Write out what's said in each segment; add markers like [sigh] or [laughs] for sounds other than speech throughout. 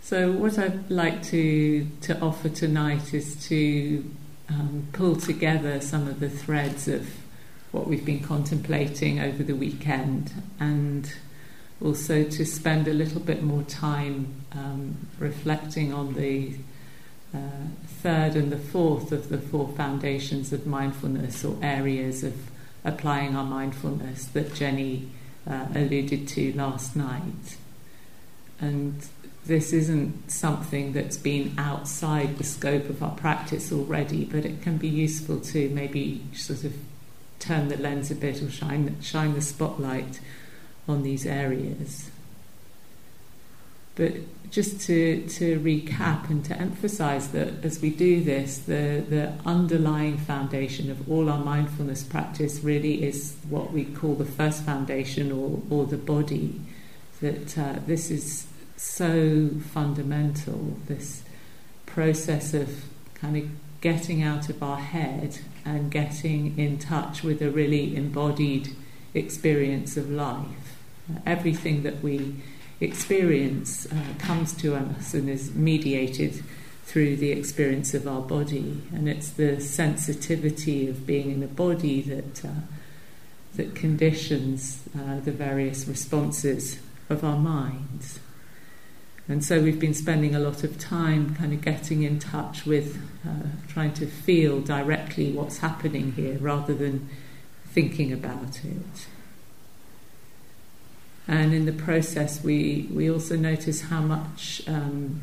So, what I'd like to, to offer tonight is to um, pull together some of the threads of what we've been contemplating over the weekend and also to spend a little bit more time um, reflecting on the uh, third and the fourth of the four foundations of mindfulness or areas of applying our mindfulness that Jenny uh, alluded to last night. And this isn't something that's been outside the scope of our practice already, but it can be useful to maybe sort of turn the lens a bit or shine, shine the spotlight on these areas. But just to, to recap and to emphasize that as we do this, the, the underlying foundation of all our mindfulness practice really is what we call the first foundation or, or the body. That uh, this is so fundamental, this process of kind of getting out of our head and getting in touch with a really embodied experience of life. Everything that we experience uh, comes to us and is mediated through the experience of our body, and it's the sensitivity of being in a body that uh, that conditions uh, the various responses of our minds. And so we've been spending a lot of time kind of getting in touch with uh, trying to feel directly what's happening here rather than thinking about it. And in the process, we, we also notice how much um,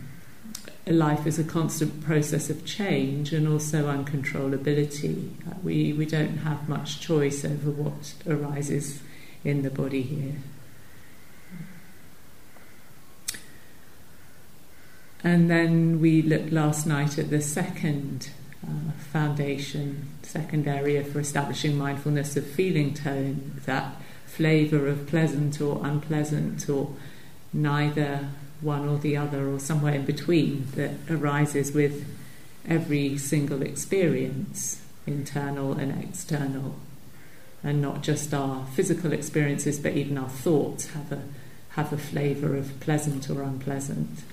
life is a constant process of change and also uncontrollability. Uh, we, we don't have much choice over what arises in the body here. And then we looked last night at the second uh, foundation, second area for establishing mindfulness of feeling tone, that flavour of pleasant or unpleasant or neither one or the other or somewhere in between that arises with every single experience, internal and external, and not just our physical experiences, but even our thoughts have a have a flavour of pleasant or unpleasant.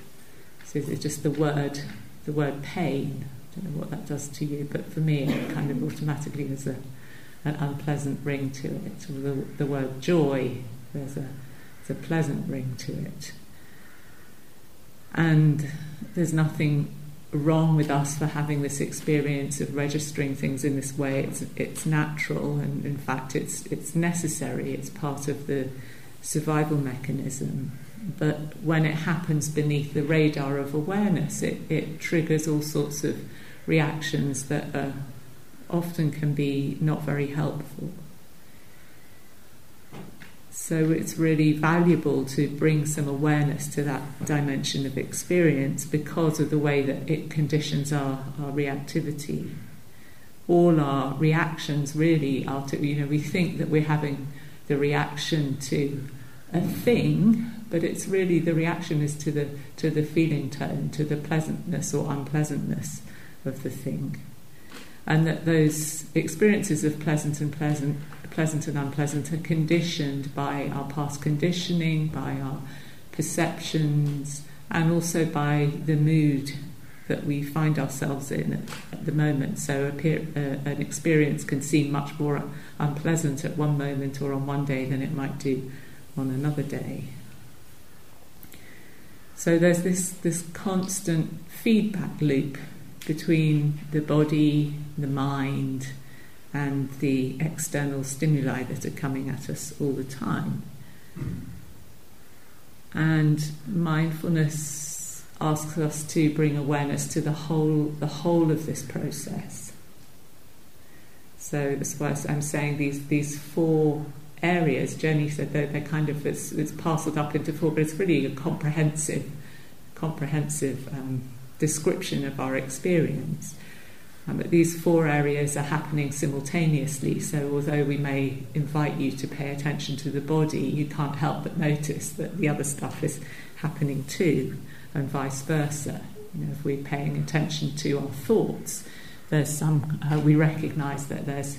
It's just the word, the word pain. I don't know what that does to you, but for me, it kind of automatically has a an unpleasant ring to it. The, the word joy, there's a, there's a pleasant ring to it. And there's nothing wrong with us for having this experience of registering things in this way. It's, it's natural, and in fact, it's, it's necessary. It's part of the survival mechanism. But when it happens beneath the radar of awareness, it, it triggers all sorts of reactions that are often can be not very helpful. So it's really valuable to bring some awareness to that dimension of experience because of the way that it conditions our, our reactivity. All our reactions really are to, you know, we think that we're having the reaction to a thing, but it's really the reaction is to the to the feeling tone, to the pleasantness or unpleasantness of the thing and that those experiences of pleasant and pleasant, pleasant and unpleasant are conditioned by our past conditioning, by our perceptions, and also by the mood that we find ourselves in at, at the moment. So, peer, uh, an experience can seem much more unpleasant at one moment or on one day than it might do on another day. So, there's this, this constant feedback loop between the body, the mind, and the external stimuli that are coming at us all the time. And mindfulness asks us to bring awareness to the whole, the whole of this process. So that's why I'm saying these these four areas. Jenny said they're, they're kind of it's, it's parceled up into four, but it's really a comprehensive, comprehensive um, description of our experience. Um, but these four areas are happening simultaneously, so although we may invite you to pay attention to the body, you can't help but notice that the other stuff is happening too, and vice versa. You know, if we're paying attention to our thoughts, there's some, uh, we recognize that there's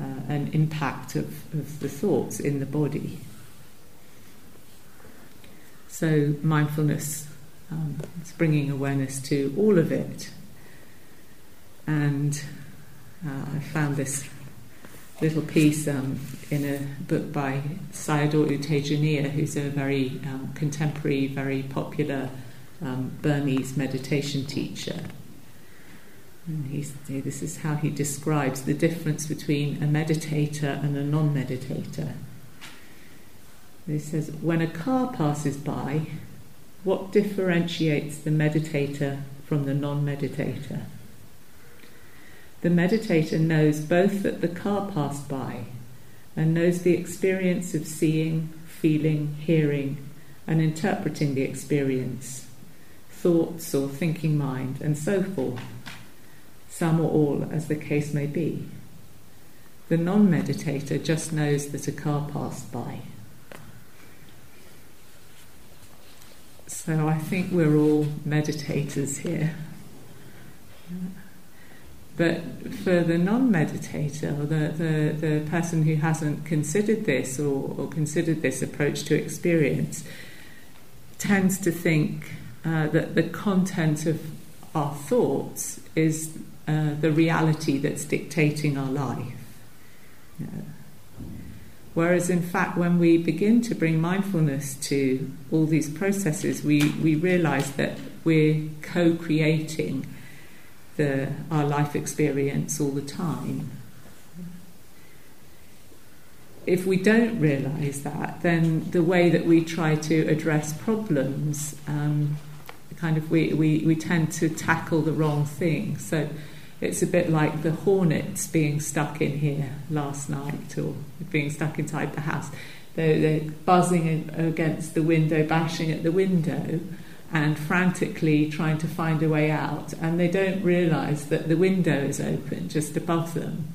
uh, an impact of, of the thoughts in the body. So, mindfulness um, is bringing awareness to all of it. And uh, I found this little piece um, in a book by Sayadaw U Tejaniya, who's a very um, contemporary, very popular um, Burmese meditation teacher. And he's, this is how he describes the difference between a meditator and a non meditator. He says, When a car passes by, what differentiates the meditator from the non meditator? The meditator knows both that the car passed by and knows the experience of seeing, feeling, hearing, and interpreting the experience, thoughts or thinking mind, and so forth, some or all as the case may be. The non meditator just knows that a car passed by. So I think we're all meditators here. But for the non meditator, or the, the, the person who hasn't considered this or, or considered this approach to experience, tends to think uh, that the content of our thoughts is uh, the reality that's dictating our life. Know. Whereas, in fact, when we begin to bring mindfulness to all these processes, we, we realize that we're co creating our life experience all the time. If we don't realize that, then the way that we try to address problems, um, kind of we, we, we tend to tackle the wrong thing. So it's a bit like the hornets being stuck in here last night or being stuck inside the house. They're, they're buzzing against the window, bashing at the window and frantically trying to find a way out, and they don't realize that the window is open just above them.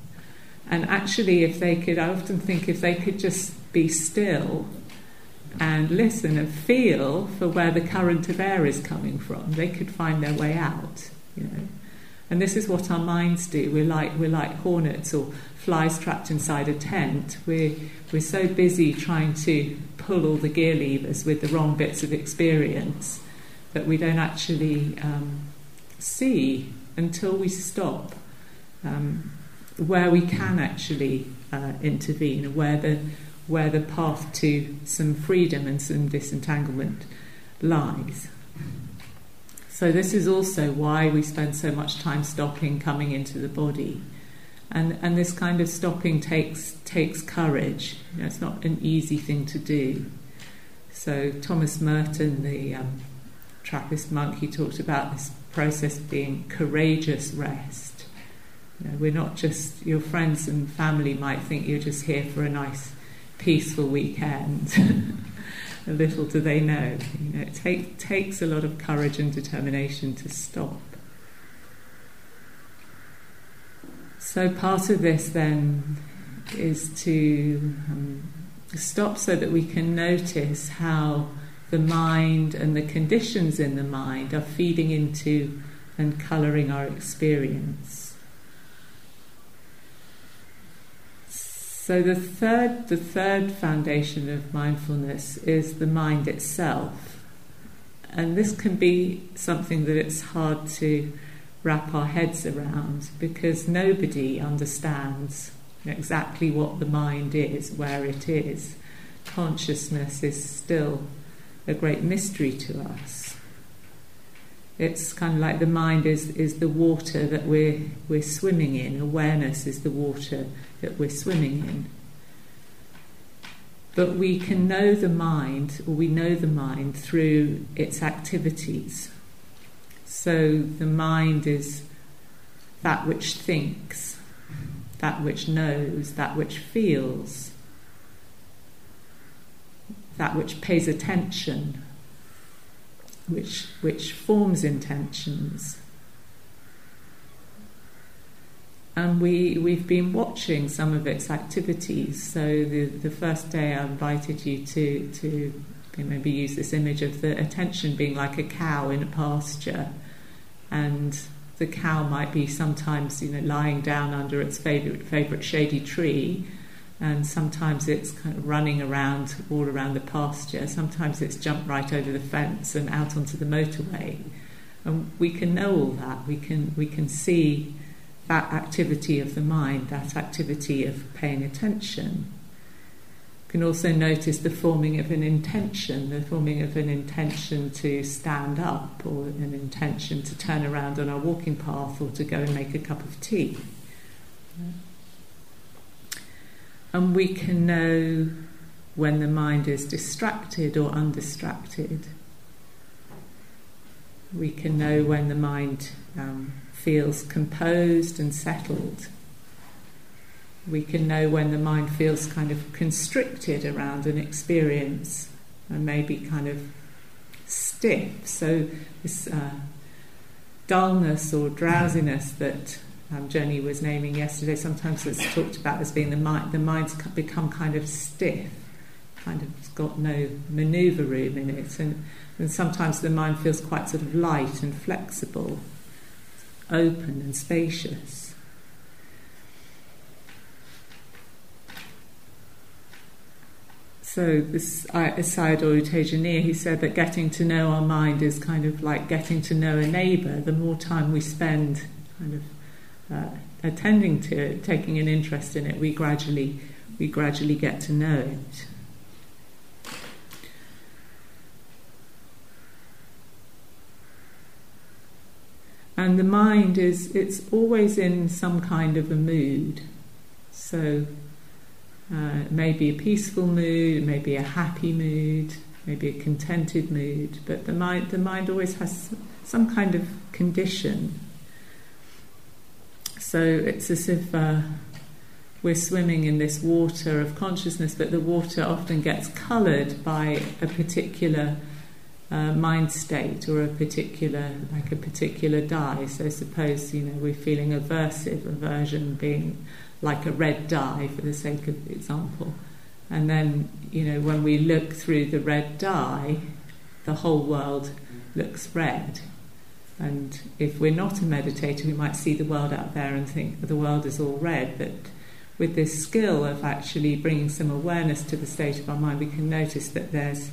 And actually, if they could, I often think if they could just be still and listen and feel for where the current of air is coming from, they could find their way out. You know, and this is what our minds do. We're like we're like hornets or flies trapped inside a tent. We're we're so busy trying to pull all the gear levers with the wrong bits of experience that we don't actually um, see until we stop, um, where we can actually uh, intervene, where the where the path to some freedom and some disentanglement lies. So this is also why we spend so much time stopping coming into the body. And, and this kind of stopping takes takes courage. You know, it's not an easy thing to do. So Thomas Merton, the um, Trappist monk, he talked about this process being courageous rest. You know, we're not just, your friends and family might think you're just here for a nice, peaceful weekend. [laughs] little do they know. You know it take, takes a lot of courage and determination to stop. So, part of this then is to um, stop so that we can notice how the mind and the conditions in the mind are feeding into and colouring our experience. So the third, the third foundation of mindfulness is the mind itself, and this can be something that it's hard to wrap our heads around because nobody understands exactly what the mind is, where it is. Consciousness is still a great mystery to us. It's kind of like the mind is, is the water that we're, we're swimming in, awareness is the water that we're swimming in. But we can know the mind, or we know the mind through its activities. So the mind is that which thinks, that which knows, that which feels, that which pays attention, which, which forms intentions. And we, we've been watching some of its activities. So, the, the first day I invited you to, to maybe use this image of the attention being like a cow in a pasture. And the cow might be sometimes you know, lying down under its favorite, favorite shady tree and sometimes it's kind of running around all around the pasture. Sometimes it's jumped right over the fence and out onto the motorway. And we can know all that. We can we can see that activity of the mind, that activity of paying attention. We can also notice the forming of an intention, the forming of an intention to stand up, or an intention to turn around on our walking path, or to go and make a cup of tea. And we can know when the mind is distracted or undistracted. We can know when the mind um, feels composed and settled. We can know when the mind feels kind of constricted around an experience and maybe kind of stiff. So, this uh, dullness or drowsiness that um, Jenny was naming yesterday, sometimes it's talked about as being the mind, the mind's become kind of stiff, kind of got no manoeuvre room in it, and, and sometimes the mind feels quite sort of light and flexible, open and spacious. So this Sayadaw U Tejaniya, he said that getting to know our mind is kind of like getting to know a neighbour. The more time we spend kind of uh, attending to it, taking an interest in it, we gradually we gradually get to know it. And the mind is it's always in some kind of a mood. So uh, it may be a peaceful mood, maybe a happy mood, maybe a contented mood, but the mind the mind always has some kind of condition so it's as if uh, we're swimming in this water of consciousness, but the water often gets coloured by a particular uh, mind state or a particular, like a particular dye. So suppose you know we're feeling aversive, aversion being like a red dye for the sake of example, and then you know when we look through the red dye, the whole world looks red. And if we're not a meditator, we might see the world out there and think the world is all red. But with this skill of actually bringing some awareness to the state of our mind, we can notice that there's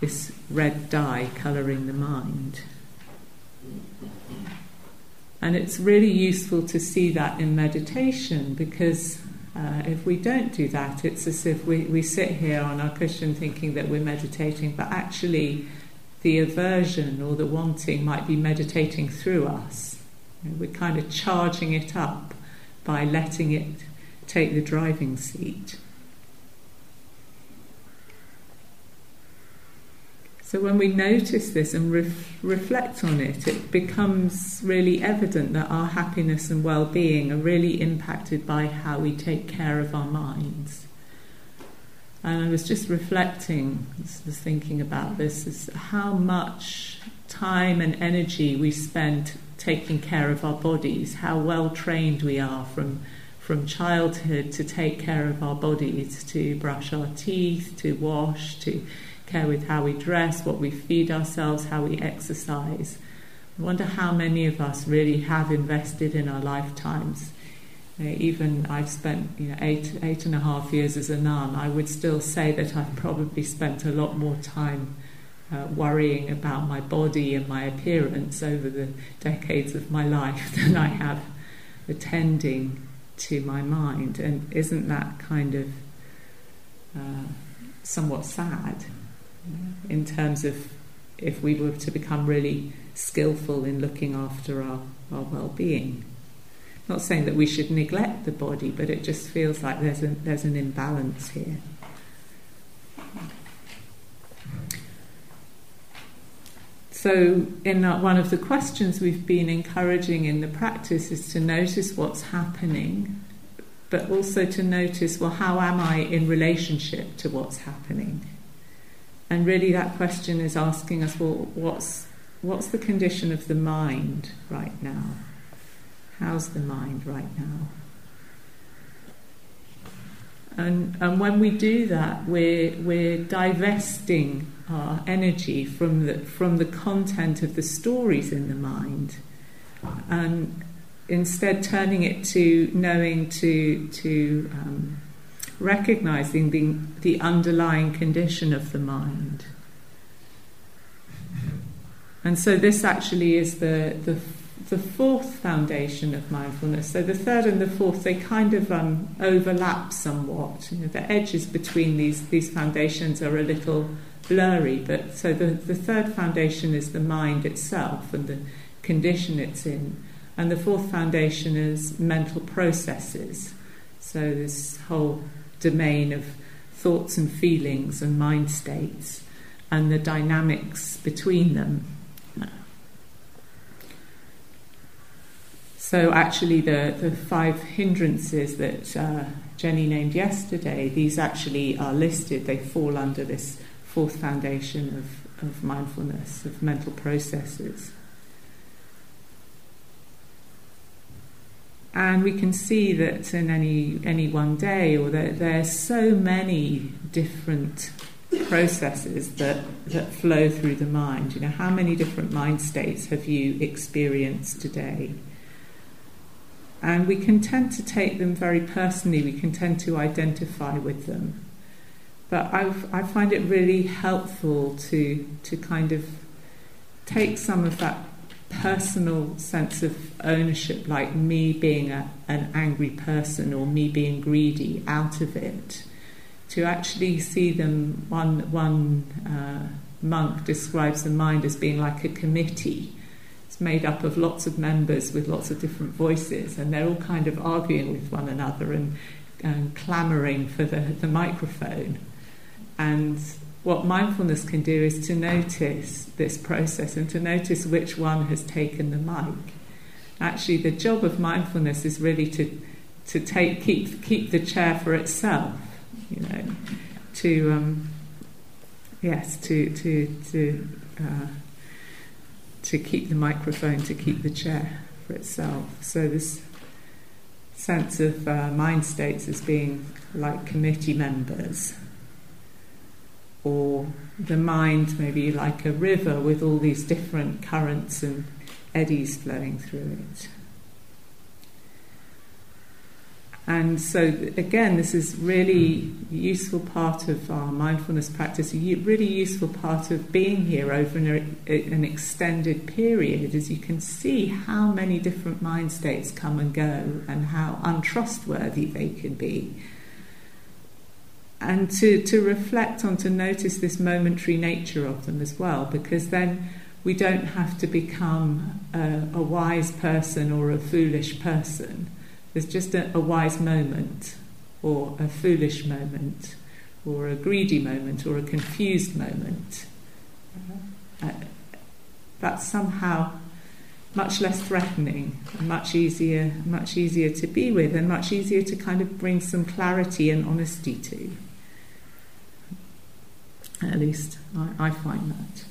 this red dye colouring the mind. And it's really useful to see that in meditation because uh, if we don't do that, it's as if we, we sit here on our cushion thinking that we're meditating, but actually the aversion or the wanting might be meditating through us. You know, we're kind of charging it up by letting it take the driving seat. So when we notice this and ref- reflect on it, it becomes really evident that our happiness and well being are really impacted by how we take care of our minds. And I was just reflecting, was thinking about this, is how much time and energy we spend taking care of our bodies, how well trained we are from, from childhood to take care of our bodies, to brush our teeth, to wash, to care with how we dress, what we feed ourselves, how we exercise. I wonder how many of us really have invested in our lifetimes uh, even I've spent you know eight eight and a half years as a nun, I would still say that I've probably spent a lot more time uh, worrying about my body and my appearance over the decades of my life [laughs] than I have attending to my mind. And isn't that kind of uh, somewhat sad in terms of if we were to become really skillful in looking after our, our well-being? Not saying that we should neglect the body, but it just feels like there's, a, there's an imbalance here. So, in one of the questions we've been encouraging in the practice is to notice what's happening, but also to notice, well, how am I in relationship to what's happening? And really, that question is asking us, well, what's, what's the condition of the mind right now? How's the mind right now? And, and when we do that, we're, we're divesting our energy from the, from the content of the stories in the mind and instead turning it to knowing to, to um, recognizing the, the underlying condition of the mind. And so this actually is the, the, the fourth foundation of mindfulness. So the third and the fourth, they kind of um, overlap somewhat. You know, the edges between these, these foundations are a little blurry, but so the, the third foundation is the mind itself and the condition it's in. And the fourth foundation is mental processes. So this whole domain of thoughts and feelings and mind states and the dynamics between them. So, actually, the, the five hindrances that uh, Jenny named yesterday, these actually are listed. They fall under this fourth foundation of, of mindfulness, of mental processes. And we can see that in any, any one day, or that there's so many different processes that, that flow through the mind. You know, how many different mind states have you experienced today? And we can tend to take them very personally, we can tend to identify with them. But I, I find it really helpful to, to kind of take some of that personal sense of ownership, like me being a, an angry person or me being greedy, out of it. To actually see them, one, one uh, monk describes the mind as being like a committee It's made up of lots of members with lots of different voices, and they're all kind of arguing with one another and, and clamoring for the, the microphone. And what mindfulness can do is to notice this process and to notice which one has taken the mic. Actually, the job of mindfulness is really to, to take, keep, keep the chair for itself, you know, to, um, yes, to, to, to uh, to keep the microphone, to keep the chair for itself. So this sense of uh, mind states as being like committee members, or the mind maybe like a river with all these different currents and eddies flowing through it. And so, again, this is really useful part of our mindfulness practice. A really useful part of being here over an, an extended period, as you can see how many different mind states come and go, and how untrustworthy they can be. And to, to reflect on, to notice this momentary nature of them as well, because then we don't have to become a, a wise person or a foolish person there's just a, a wise moment, or a foolish moment, or a greedy moment, or a confused moment. Uh, that's somehow much less threatening, much easier, much easier to be with, and much easier to kind of bring some clarity and honesty to. At least I, I find that.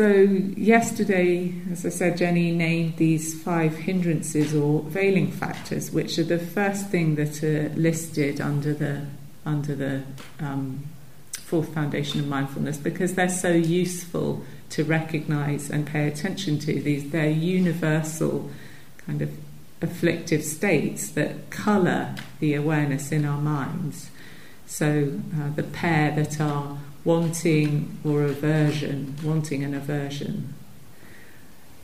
So, yesterday, as I said, Jenny named these five hindrances or veiling factors, which are the first thing that are listed under the, under the um, fourth foundation of mindfulness because they're so useful to recognize and pay attention to. These, they're universal kind of afflictive states that color the awareness in our minds. So, uh, the pair that are wanting or aversion, wanting and aversion.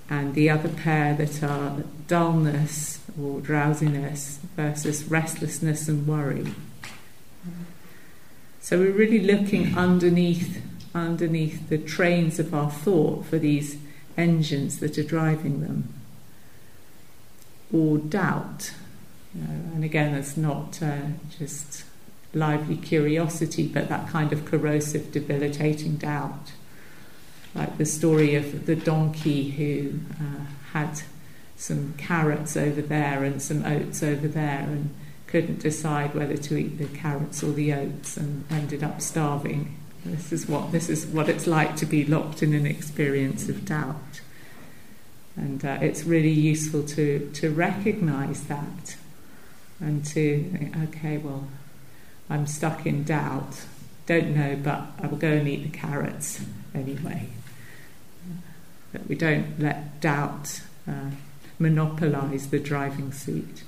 And the other pair that are dullness or drowsiness versus restlessness and worry. So we're really looking underneath underneath the trains of our thought for these engines that are driving them. Or doubt. And again, it's not uh, just lively curiosity, but that kind of corrosive, debilitating doubt. Like the story of the donkey who uh, had some carrots over there and some oats over there and couldn't decide whether to eat the carrots or the oats and ended up starving. This is what this is what it's like to be locked in an experience of doubt. And uh, it's really useful to, to recognize that and to think, okay, well, I'm stuck in doubt. Don't know, but I will go and eat the carrots anyway. That we don't let doubt uh, monopolize the driving seat.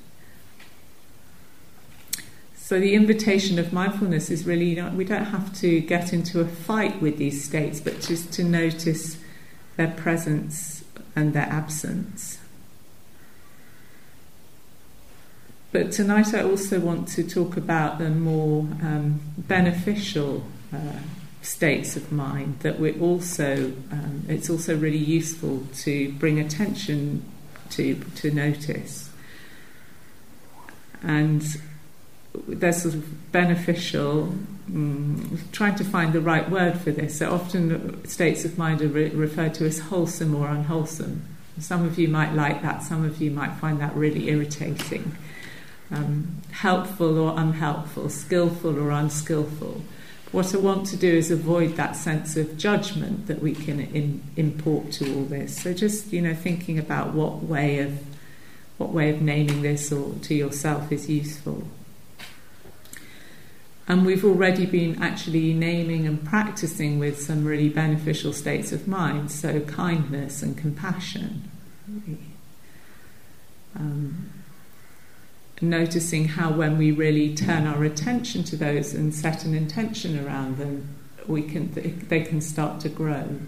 So the invitation of mindfulness is really, we don't have to get into a fight with these states, but just to notice their presence and their absence. But tonight I also want to talk about the more um, beneficial uh, states of mind that we're also, um, it's also really useful to bring attention to, to notice. And they're sort of beneficial. Um, trying to find the right word for this. So often states of mind are re- referred to as wholesome or unwholesome. Some of you might like that. Some of you might find that really irritating. Um, helpful or unhelpful, skillful or unskillful. What I want to do is avoid that sense of judgment that we can in, import to all this. So just you know, thinking about what way of what way of naming this or to yourself is useful. And we've already been actually naming and practicing with some really beneficial states of mind, so kindness and compassion. Um, noticing how, when we really turn our attention to those and set an intention around them, we can, they can start to grow.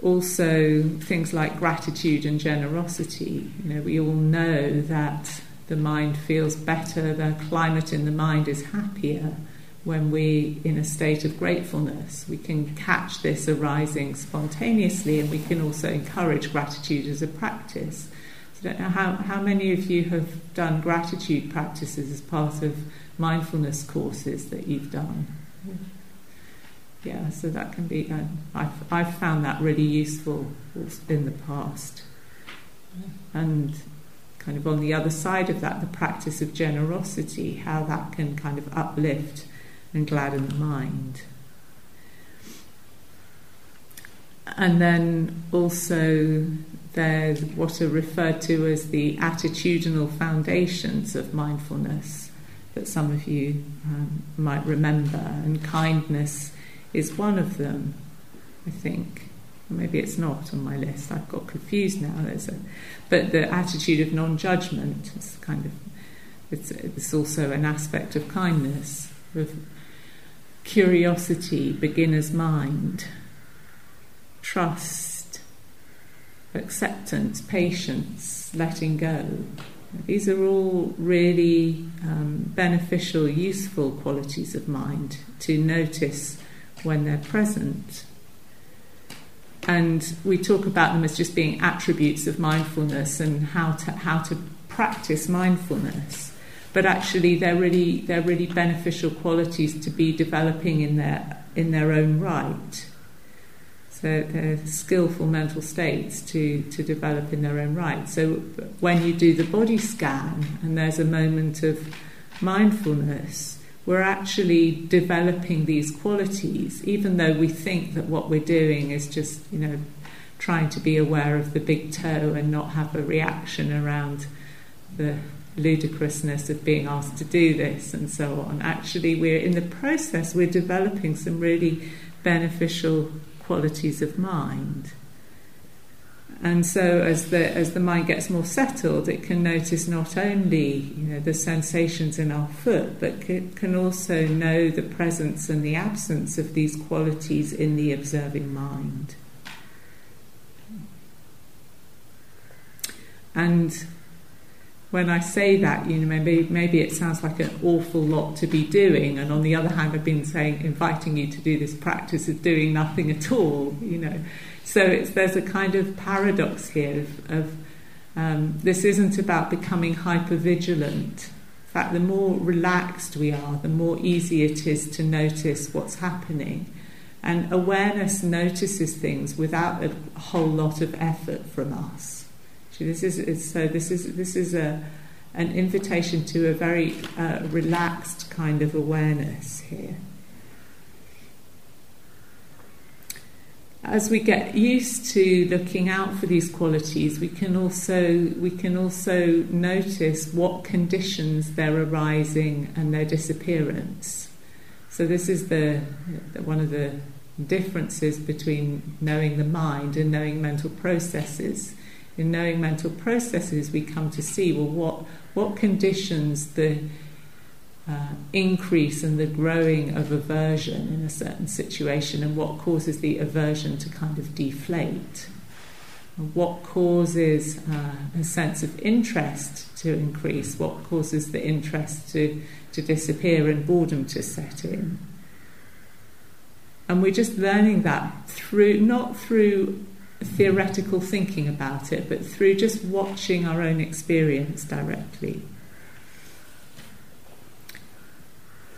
Also, things like gratitude and generosity. You know, we all know that the mind feels better, the climate in the mind is happier when we're in a state of gratefulness. We can catch this arising spontaneously and we can also encourage gratitude as a practice. So I don't know how, how many of you have done gratitude practices as part of mindfulness courses that you've done. Yeah, so that can be, um, I've, I've found that really useful in the past. And kind of on the other side of that, the practice of generosity, how that can kind of uplift and gladden the mind. And then also there's what are referred to as the attitudinal foundations of mindfulness that some of you um, might remember, and kindness is one of them, I think. Maybe it's not on my list. I've got confused now. There's a, but the attitude of non-judgment is kind of it's, it's also an aspect of kindness, of curiosity, beginner's mind, trust, acceptance, patience, letting go. These are all really um, beneficial, useful qualities of mind to notice when they're present and we talk about them as just being attributes of mindfulness and how to how to practice mindfulness. But actually they're really they're really beneficial qualities to be developing in their in their own right. So they're skillful mental states to to develop in their own right. So when you do the body scan and there's a moment of mindfulness we're actually developing these qualities, even though we think that what we're doing is just, you know, trying to be aware of the big toe and not have a reaction around the ludicrousness of being asked to do this and so on. Actually, we're in the process, we're developing some really beneficial qualities of mind. And so, as the as the mind gets more settled, it can notice not only you know the sensations in our foot, but it can also know the presence and the absence of these qualities in the observing mind. And when I say that, you know, maybe maybe it sounds like an awful lot to be doing, and on the other hand, I've been saying, inviting you to do this practice of doing nothing at all, you know. So there's a kind of paradox here of, of um, this isn't about becoming hyper vigilant. In fact, the more relaxed we are, the more easy it is to notice what's happening. And awareness notices things without a whole lot of effort from us. This is so. This is this is a an invitation to a very uh, relaxed kind of awareness here. As we get used to looking out for these qualities, we can also we can also notice what conditions they're arising and their disappearance. So this is the, the one of the differences between knowing the mind and knowing mental processes in knowing mental processes, we come to see well, what, what conditions the uh, increase and the growing of aversion in a certain situation, and what causes the aversion to kind of deflate. What causes uh, a sense of interest to increase? What causes the interest to, to disappear and boredom to set in? And we're just learning that through, not through theoretical thinking about it, but through just watching our own experience directly.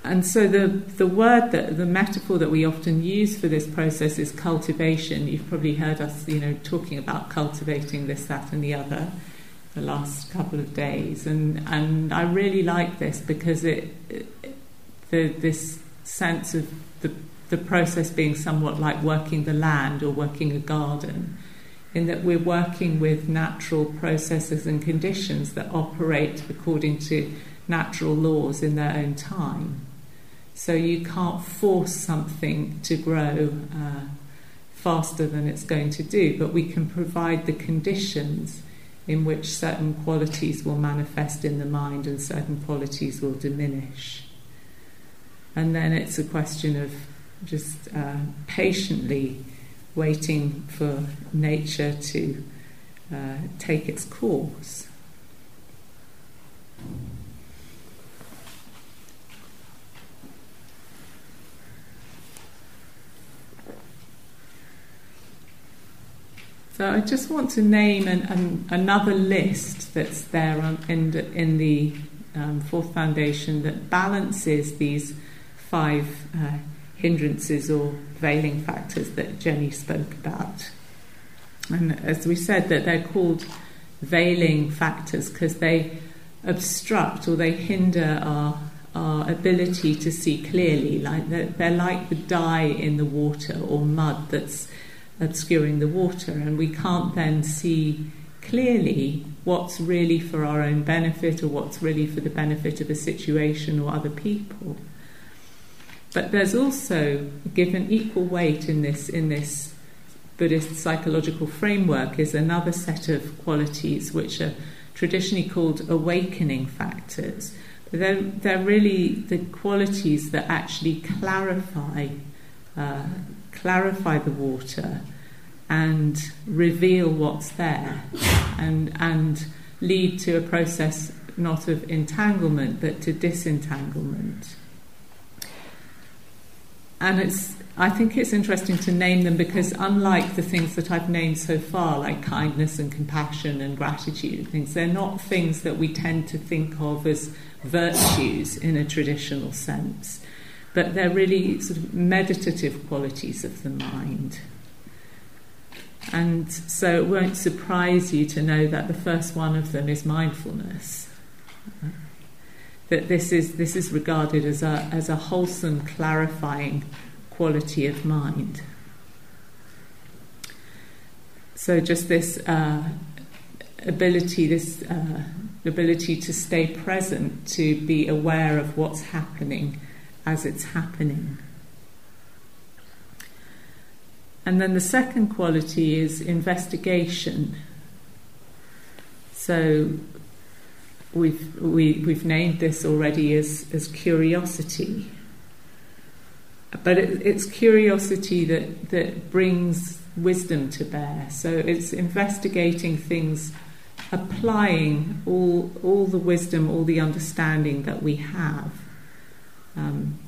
And so the, the word that the metaphor that we often use for this process is cultivation. You've probably heard us, you know, talking about cultivating this, that, and the other the last couple of days, and and I really like this because it, the this sense of the the process being somewhat like working the land or working a garden, in that we're working with natural processes and conditions that operate according to natural laws in their own time. So you can't force something to grow uh, faster than it's going to do, but we can provide the conditions in which certain qualities will manifest in the mind and certain qualities will diminish. And then it's a question of just uh, patiently waiting for nature to uh, take its course. So I just want to name an, an, another list that's there in the, in the um, fourth foundation that balances these five uh, hindrances or veiling factors that Jenny spoke about. And as we said, that they're called veiling factors because they obstruct or they hinder our our ability to see clearly. Like they're, they're like the dye in the water or mud that's obscuring the water, and we can't then see clearly what's really for our own benefit or what's really for the benefit of a situation or other people. But there's also given equal weight in this in this Buddhist psychological framework is another set of qualities which are traditionally called awakening factors. They're, they're really the qualities that actually clarify uh, clarify the water and reveal what's there and, and lead to a process not of entanglement but to disentanglement. And it's, I think it's interesting to name them because, unlike the things that I've named so far, like kindness and compassion and gratitude and things, they're not things that we tend to think of as virtues in a traditional sense but they're really sort of meditative qualities of the mind. And so it won't surprise you to know that the first one of them is mindfulness. That this is, this is regarded as a, as a wholesome, clarifying quality of mind. So just this uh, ability, this uh, ability to stay present, to be aware of what's happening as it's happening. And then the second quality is investigation. So we've, we, have we have named this already as, as curiosity. But it, it's curiosity that, that brings wisdom to bear. So it's investigating things, applying all, all the wisdom, all the understanding that we have um,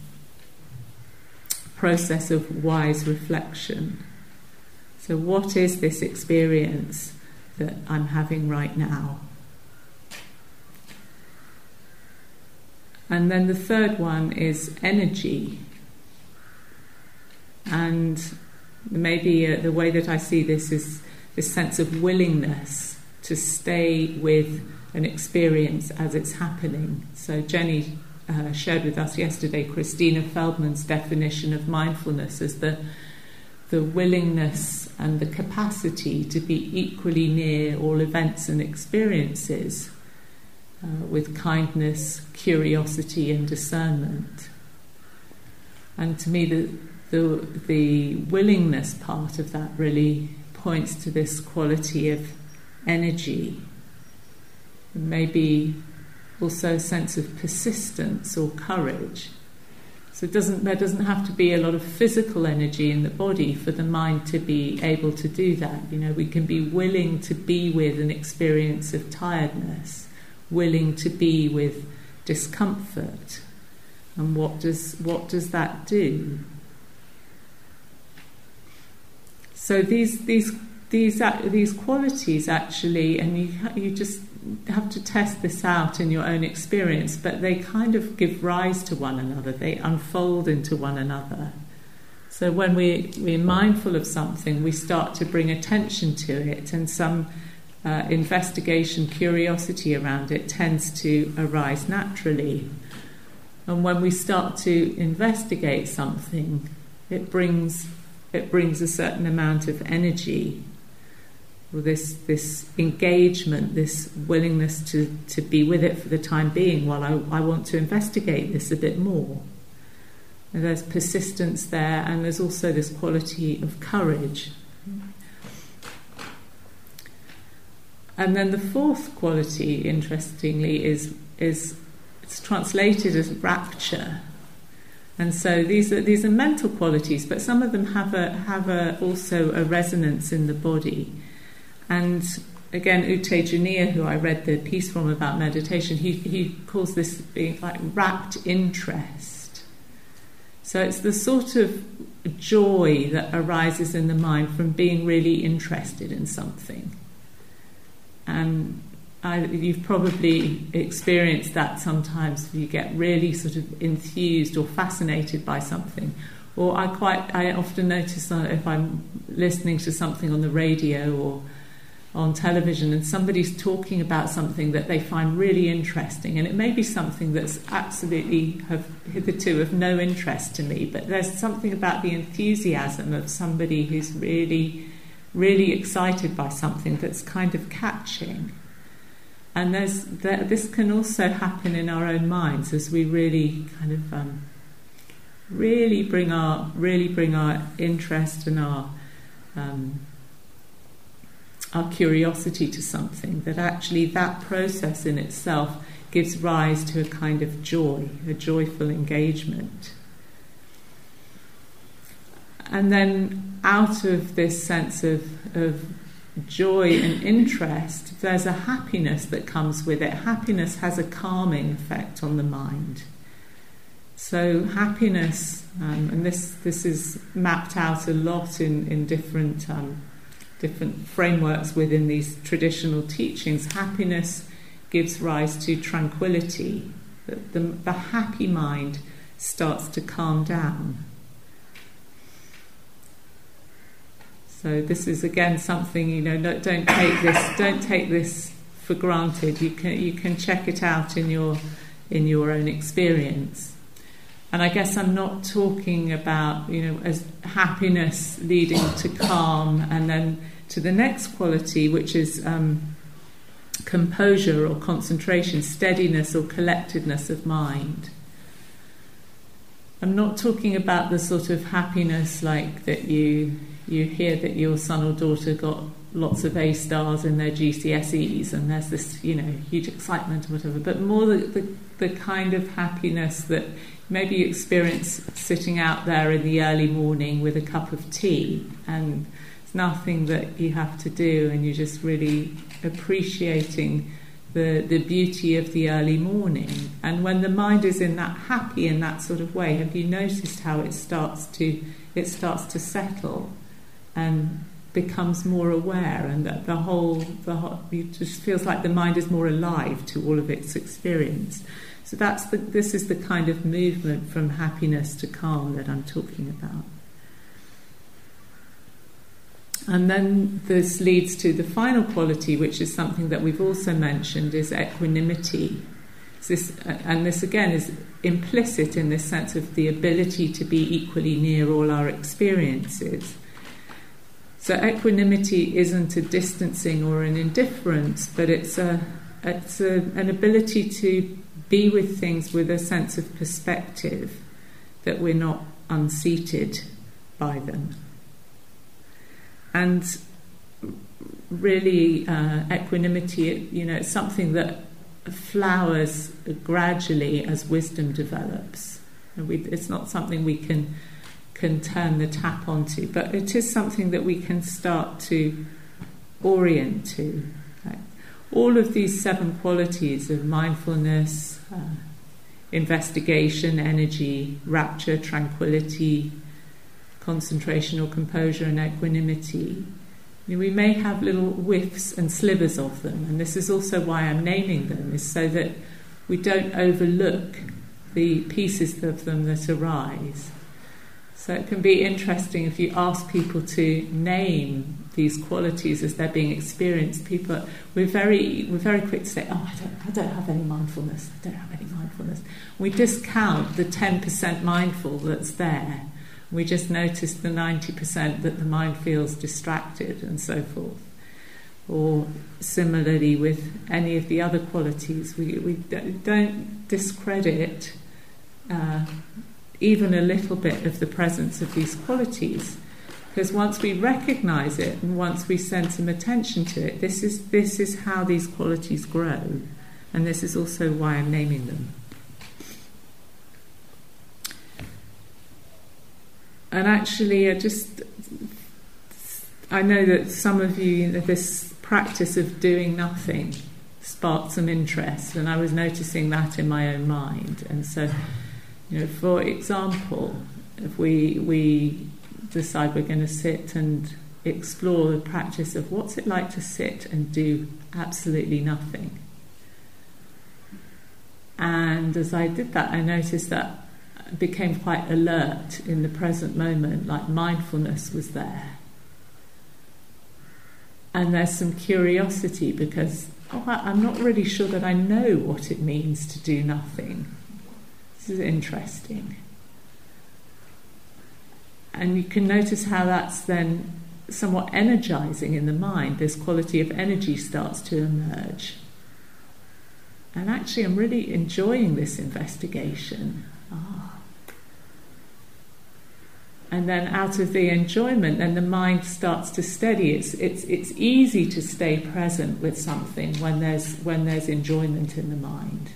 process of wise reflection. So, what is this experience that I'm having right now? And then the third one is energy. And maybe uh, the way that I see this is this sense of willingness to stay with an experience as it's happening. So, Jenny uh, shared with us yesterday, Christina Feldman's definition of mindfulness as the the willingness and the capacity to be equally near all events and experiences uh, with kindness, curiosity, and discernment. And to me, the, the, the willingness part of that really points to this quality of energy, maybe also a sense of persistence or courage. So doesn't, there doesn't have to be a lot of physical energy in the body for the mind to be able to do that. You know, we can be willing to be with an experience of tiredness, willing to be with discomfort. And what does, what does that do? So these, these, these, these qualities actually, and you, you just have to test this out in your own experience, but they kind of give rise to one another, they unfold into one another. So when we, we're mindful of something, we start to bring attention to it, and some uh, investigation, curiosity around it tends to arise naturally. And when we start to investigate something, it brings, it brings a certain amount of energy this this engagement, this willingness to, to be with it for the time being while I, I want to investigate this a bit more. And there's persistence there, and there's also this quality of courage. And then the fourth quality, interestingly, is is it's translated as rapture. And so these are these are mental qualities, but some of them have a have a, also a resonance in the body. And again, U Tejaniya, who I read the piece from about meditation, he, he calls this being like rapt interest. So it's the sort of joy that arises in the mind from being really interested in something. And I, you've probably experienced that sometimes. You get really sort of enthused or fascinated by something. Or I quite, I often notice that if I'm listening to something on the radio or on television and somebody's talking about something that they find really interesting. And it may be something that's absolutely have hitherto of no interest to me but there's something about the enthusiasm of somebody who's really really excited by something that's kind of catching. And there's there, this can also happen in our own minds as we really kind of um, really bring our really bring our interest and our um, our curiosity to something, that actually that process in itself gives rise to a kind of joy, a joyful engagement. And then out of this sense of, of joy and interest, there's a happiness that comes with it. Happiness has a calming effect on the mind. So happiness, um, and this this is mapped out a lot in in different um, different frameworks within these traditional teachings, happiness gives rise to tranquility. The, the, the happy mind starts to calm down. So this is again something you know. Don't take this. Don't take this for granted. You can you can check it out in your in your own experience. And I guess I'm not talking about, you know, as happiness leading to calm and then to the next quality, which is um, composure or concentration, steadiness or collectedness of mind. I'm not talking about the sort of happiness like that you you hear that your son or daughter got lots of A stars in their GCSEs and there's this you know huge excitement or whatever, but more the, the, the kind of happiness that maybe you experience sitting out there in the early morning with a cup of tea and it's nothing that you have to do and you're just really appreciating the, the beauty of the early morning. And when the mind is in that happy in that sort of way have you noticed how it starts to it starts to settle and becomes more aware and that the whole the whole, it just feels like the mind is more alive to all of its experience so that's the, this is the kind of movement from happiness to calm that I'm talking about. And then this leads to the final quality, which is something that we've also mentioned, is equanimity. This, and this again is implicit in this sense of the ability to be equally near all our experiences. So equanimity isn't a distancing or an indifference, but it's a it's a, an ability to be with things with a sense of perspective that we're not unseated by them. And really uh, equanimity, you know, it's something that flowers gradually as wisdom develops. It's not something we can can turn the tap onto, but it is something that we can start to orient to. All of these seven qualities of mindfulness, uh, investigation, energy, rapture, tranquility, concentration or composure, and equanimity. We may have little whiffs and slivers of them, and this is also why I'm naming them, is so that we don't overlook the pieces of them that arise. So it can be interesting if you ask people to name these qualities as they're being experienced. People, we're very, we're very quick to say, "Oh, I don't, I don't have any mindfulness. I don't have any mindfulness." We discount the ten percent mindful that's there. We just notice the ninety percent that the mind feels distracted and so forth. Or similarly with any of the other qualities, we we don't discredit. Uh, even a little bit of the presence of these qualities. Because once we recognize it and once we send some attention to it, this is, this is how these qualities grow. And this is also why I'm naming them. And actually, I just, I know that some of you, this practice of doing nothing sparked some interest, and I was noticing that in my own mind. And so, you know, for example, if we we decide we're going to sit and explore the practice of what's it like to sit and do absolutely nothing. And as I did that, I noticed that I became quite alert in the present moment, like mindfulness was there. And there's some curiosity because oh, I'm not really sure that I know what it means to do nothing. This is interesting. And you can notice how that's then somewhat energizing in the mind. This quality of energy starts to emerge. And actually, I'm really enjoying this investigation. Ah. And then, out of the enjoyment, then the mind starts to steady. It's, it's, it's easy to stay present with something when there's, when there's enjoyment in the mind.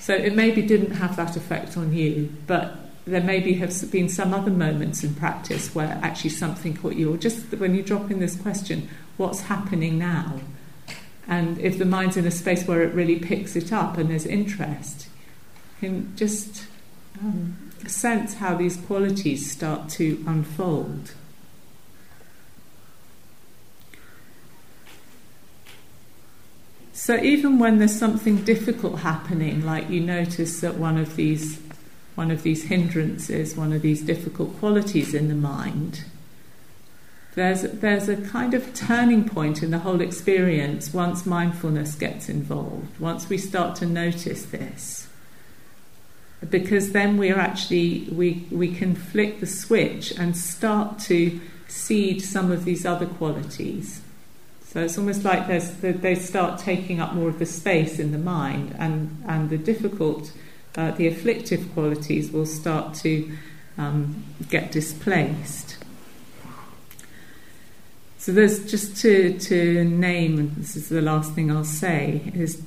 So it maybe didn't have that effect on you, but there maybe have been some other moments in practice where actually something caught you, or just when you drop in this question, what's happening now? And if the mind's in a space where it really picks it up and there's interest, you can just um, sense how these qualities start to unfold. So even when there's something difficult happening, like you notice that one of these one of these hindrances, one of these difficult qualities in the mind, there's there's a kind of turning point in the whole experience once mindfulness gets involved, once we start to notice this. Because then we're actually we we can flick the switch and start to seed some of these other qualities. So it's almost like there's, they start taking up more of the space in the mind, and, and the difficult, uh, the afflictive qualities will start to um, get displaced. So there's just to, to name, and this is the last thing I'll say, is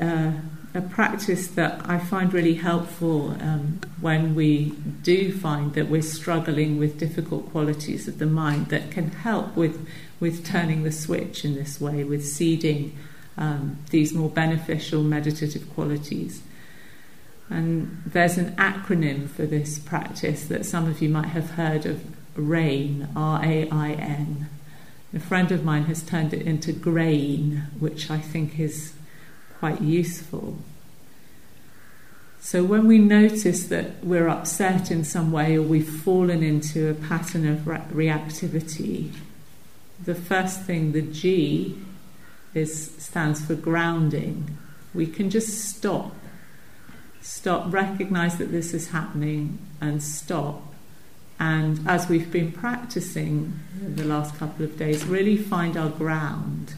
uh, a practice that I find really helpful um, when we do find that we're struggling with difficult qualities of the mind that can help with with turning the switch in this way, with seeding um, these more beneficial meditative qualities. And there's an acronym for this practice that some of you might have heard of RAIN, R A I N. A friend of mine has turned it into GRAIN, which I think is quite useful. So when we notice that we're upset in some way or we've fallen into a pattern of re- reactivity, the first thing, the G, is stands for grounding. We can just stop, stop, recognize that this is happening, and stop. And as we've been practicing the last couple of days, really find our ground,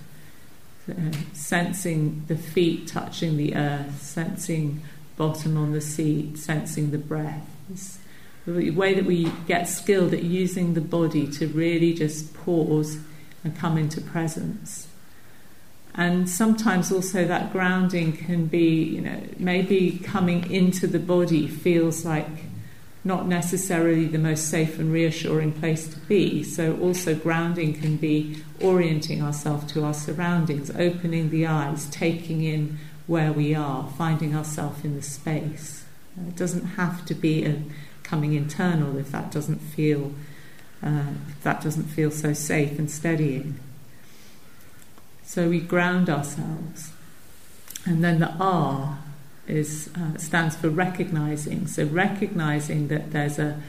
uh, sensing the feet touching the earth, sensing bottom on the seat, sensing the breath. It's the way that we get skilled at using the body to really just pause and come into presence. And sometimes also that grounding can be, you know, maybe coming into the body feels like not necessarily the most safe and reassuring place to be. So, also, grounding can be orienting ourselves to our surroundings, opening the eyes, taking in where we are, finding ourselves in the space. It doesn't have to be a coming internal if that doesn't feel uh, that doesn't feel so safe and steadying. So we ground ourselves, and then the R is uh, stands for recognizing. So recognizing that there's a,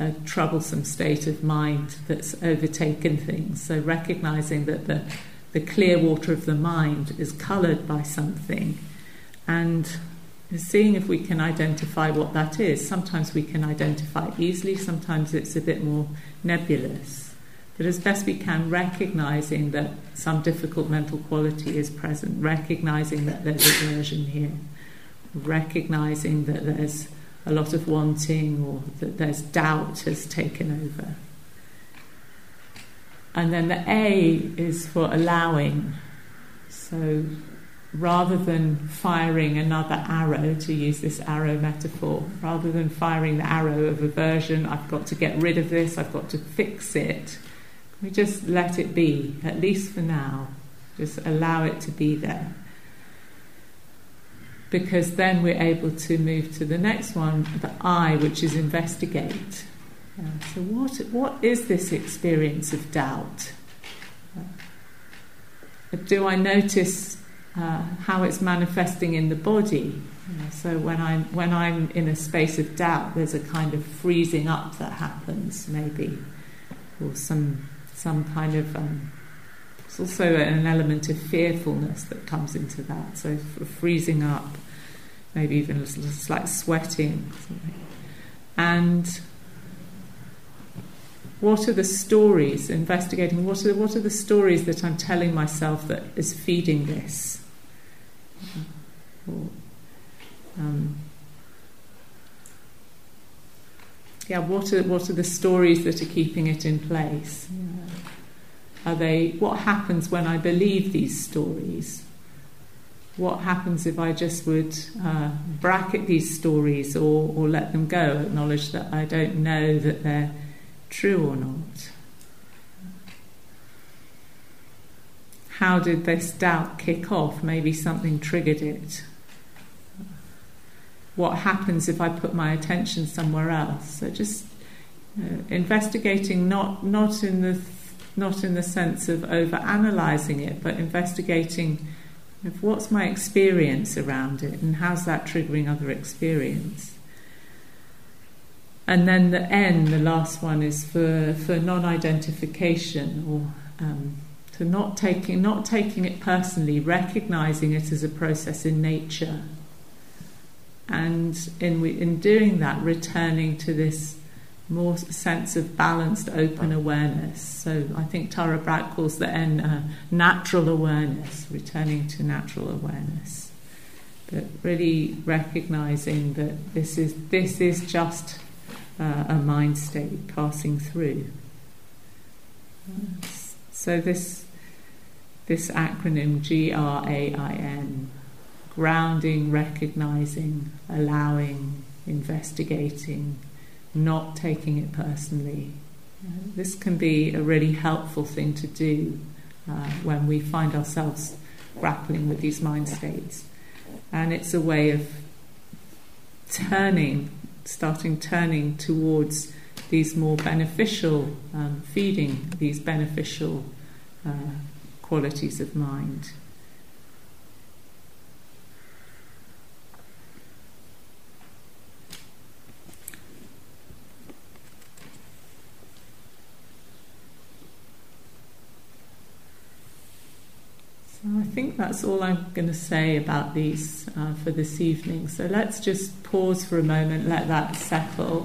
a troublesome state of mind that's overtaken things. So recognizing that the the clear water of the mind is coloured by something, and seeing if we can identify what that is. Sometimes we can identify easily. Sometimes it's a bit more nebulous. But as best we can, recognizing that some difficult mental quality is present, recognizing that there's aversion here recognizing that there's a lot of wanting or that there's doubt has taken over. And then the A is for allowing. So rather than firing another arrow, to use this arrow metaphor, rather than firing the arrow of aversion, I've got to get rid of this, I've got to fix it, we just let it be, at least for now. Just allow it to be there because then we're able to move to the next one, the I, which is investigate. Uh, so, what, what is this experience of doubt? Uh, do I notice uh, how it's manifesting in the body? so, when I'm, when I'm in a space of doubt, there's a kind of freezing up that happens, maybe, or some, some kind of. Um, there's also an element of fearfulness that comes into that. So, freezing up, maybe even a slight sweating. And what are the stories, investigating what are, what are the stories that I'm telling myself that is feeding this? Or, um, yeah, what are, what are the stories that are keeping it in place? Yeah. Are they, what happens when I believe these stories? what happens if I just would uh, bracket these stories or, or let them go, acknowledge that I don't know that they're true or not? How did this doubt kick off? Maybe something triggered it. What happens if I put my attention somewhere else? So just uh, investigating, not not in the not in the sense of over analysing it, but investigating what's my experience around it and how's that triggering other experience. And then the N, the last one, is for, for non-identification or um, to not taking not taking it personally, recognizing it as a process in nature, and in in doing that, returning to this more sense of balanced, open awareness. So I think Tara Brach calls the N uh, natural awareness, returning to natural awareness. But really recognizing that this is this is just uh, a mind state passing through. So this this acronym G R A I N, grounding, recognizing, allowing, investigating not taking it personally. this can be a really helpful thing to do uh, when we find ourselves grappling with these mind states. And it's a way of turning, starting turning towards these more beneficial, um, feeding these beneficial uh, qualities of mind. I think that's all I'm going to say about these uh, for this evening. So let's just pause for a moment, let that settle.